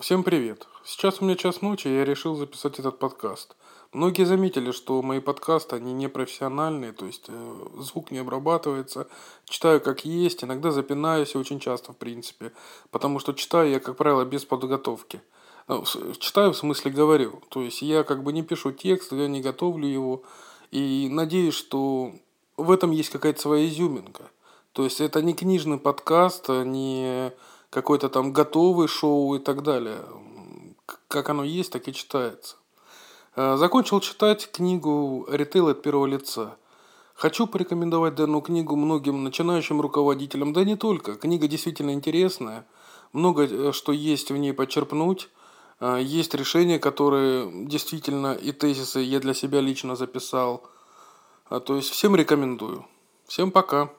Всем привет! Сейчас у меня час ночи, и я решил записать этот подкаст. Многие заметили, что мои подкасты, они не профессиональные, то есть э, звук не обрабатывается. Читаю как есть, иногда запинаюсь, и очень часто, в принципе. Потому что читаю я, как правило, без подготовки. Ну, читаю, в смысле говорю. То есть я как бы не пишу текст, я не готовлю его. И надеюсь, что в этом есть какая-то своя изюминка. То есть это не книжный подкаст, а не какой-то там готовый шоу и так далее. Как оно есть, так и читается. Э, закончил читать книгу «Ритейл от первого лица». Хочу порекомендовать данную книгу многим начинающим руководителям, да не только. Книга действительно интересная. Много э, что есть в ней почерпнуть. Э, есть решения, которые действительно и тезисы я для себя лично записал. То есть всем рекомендую. Всем пока.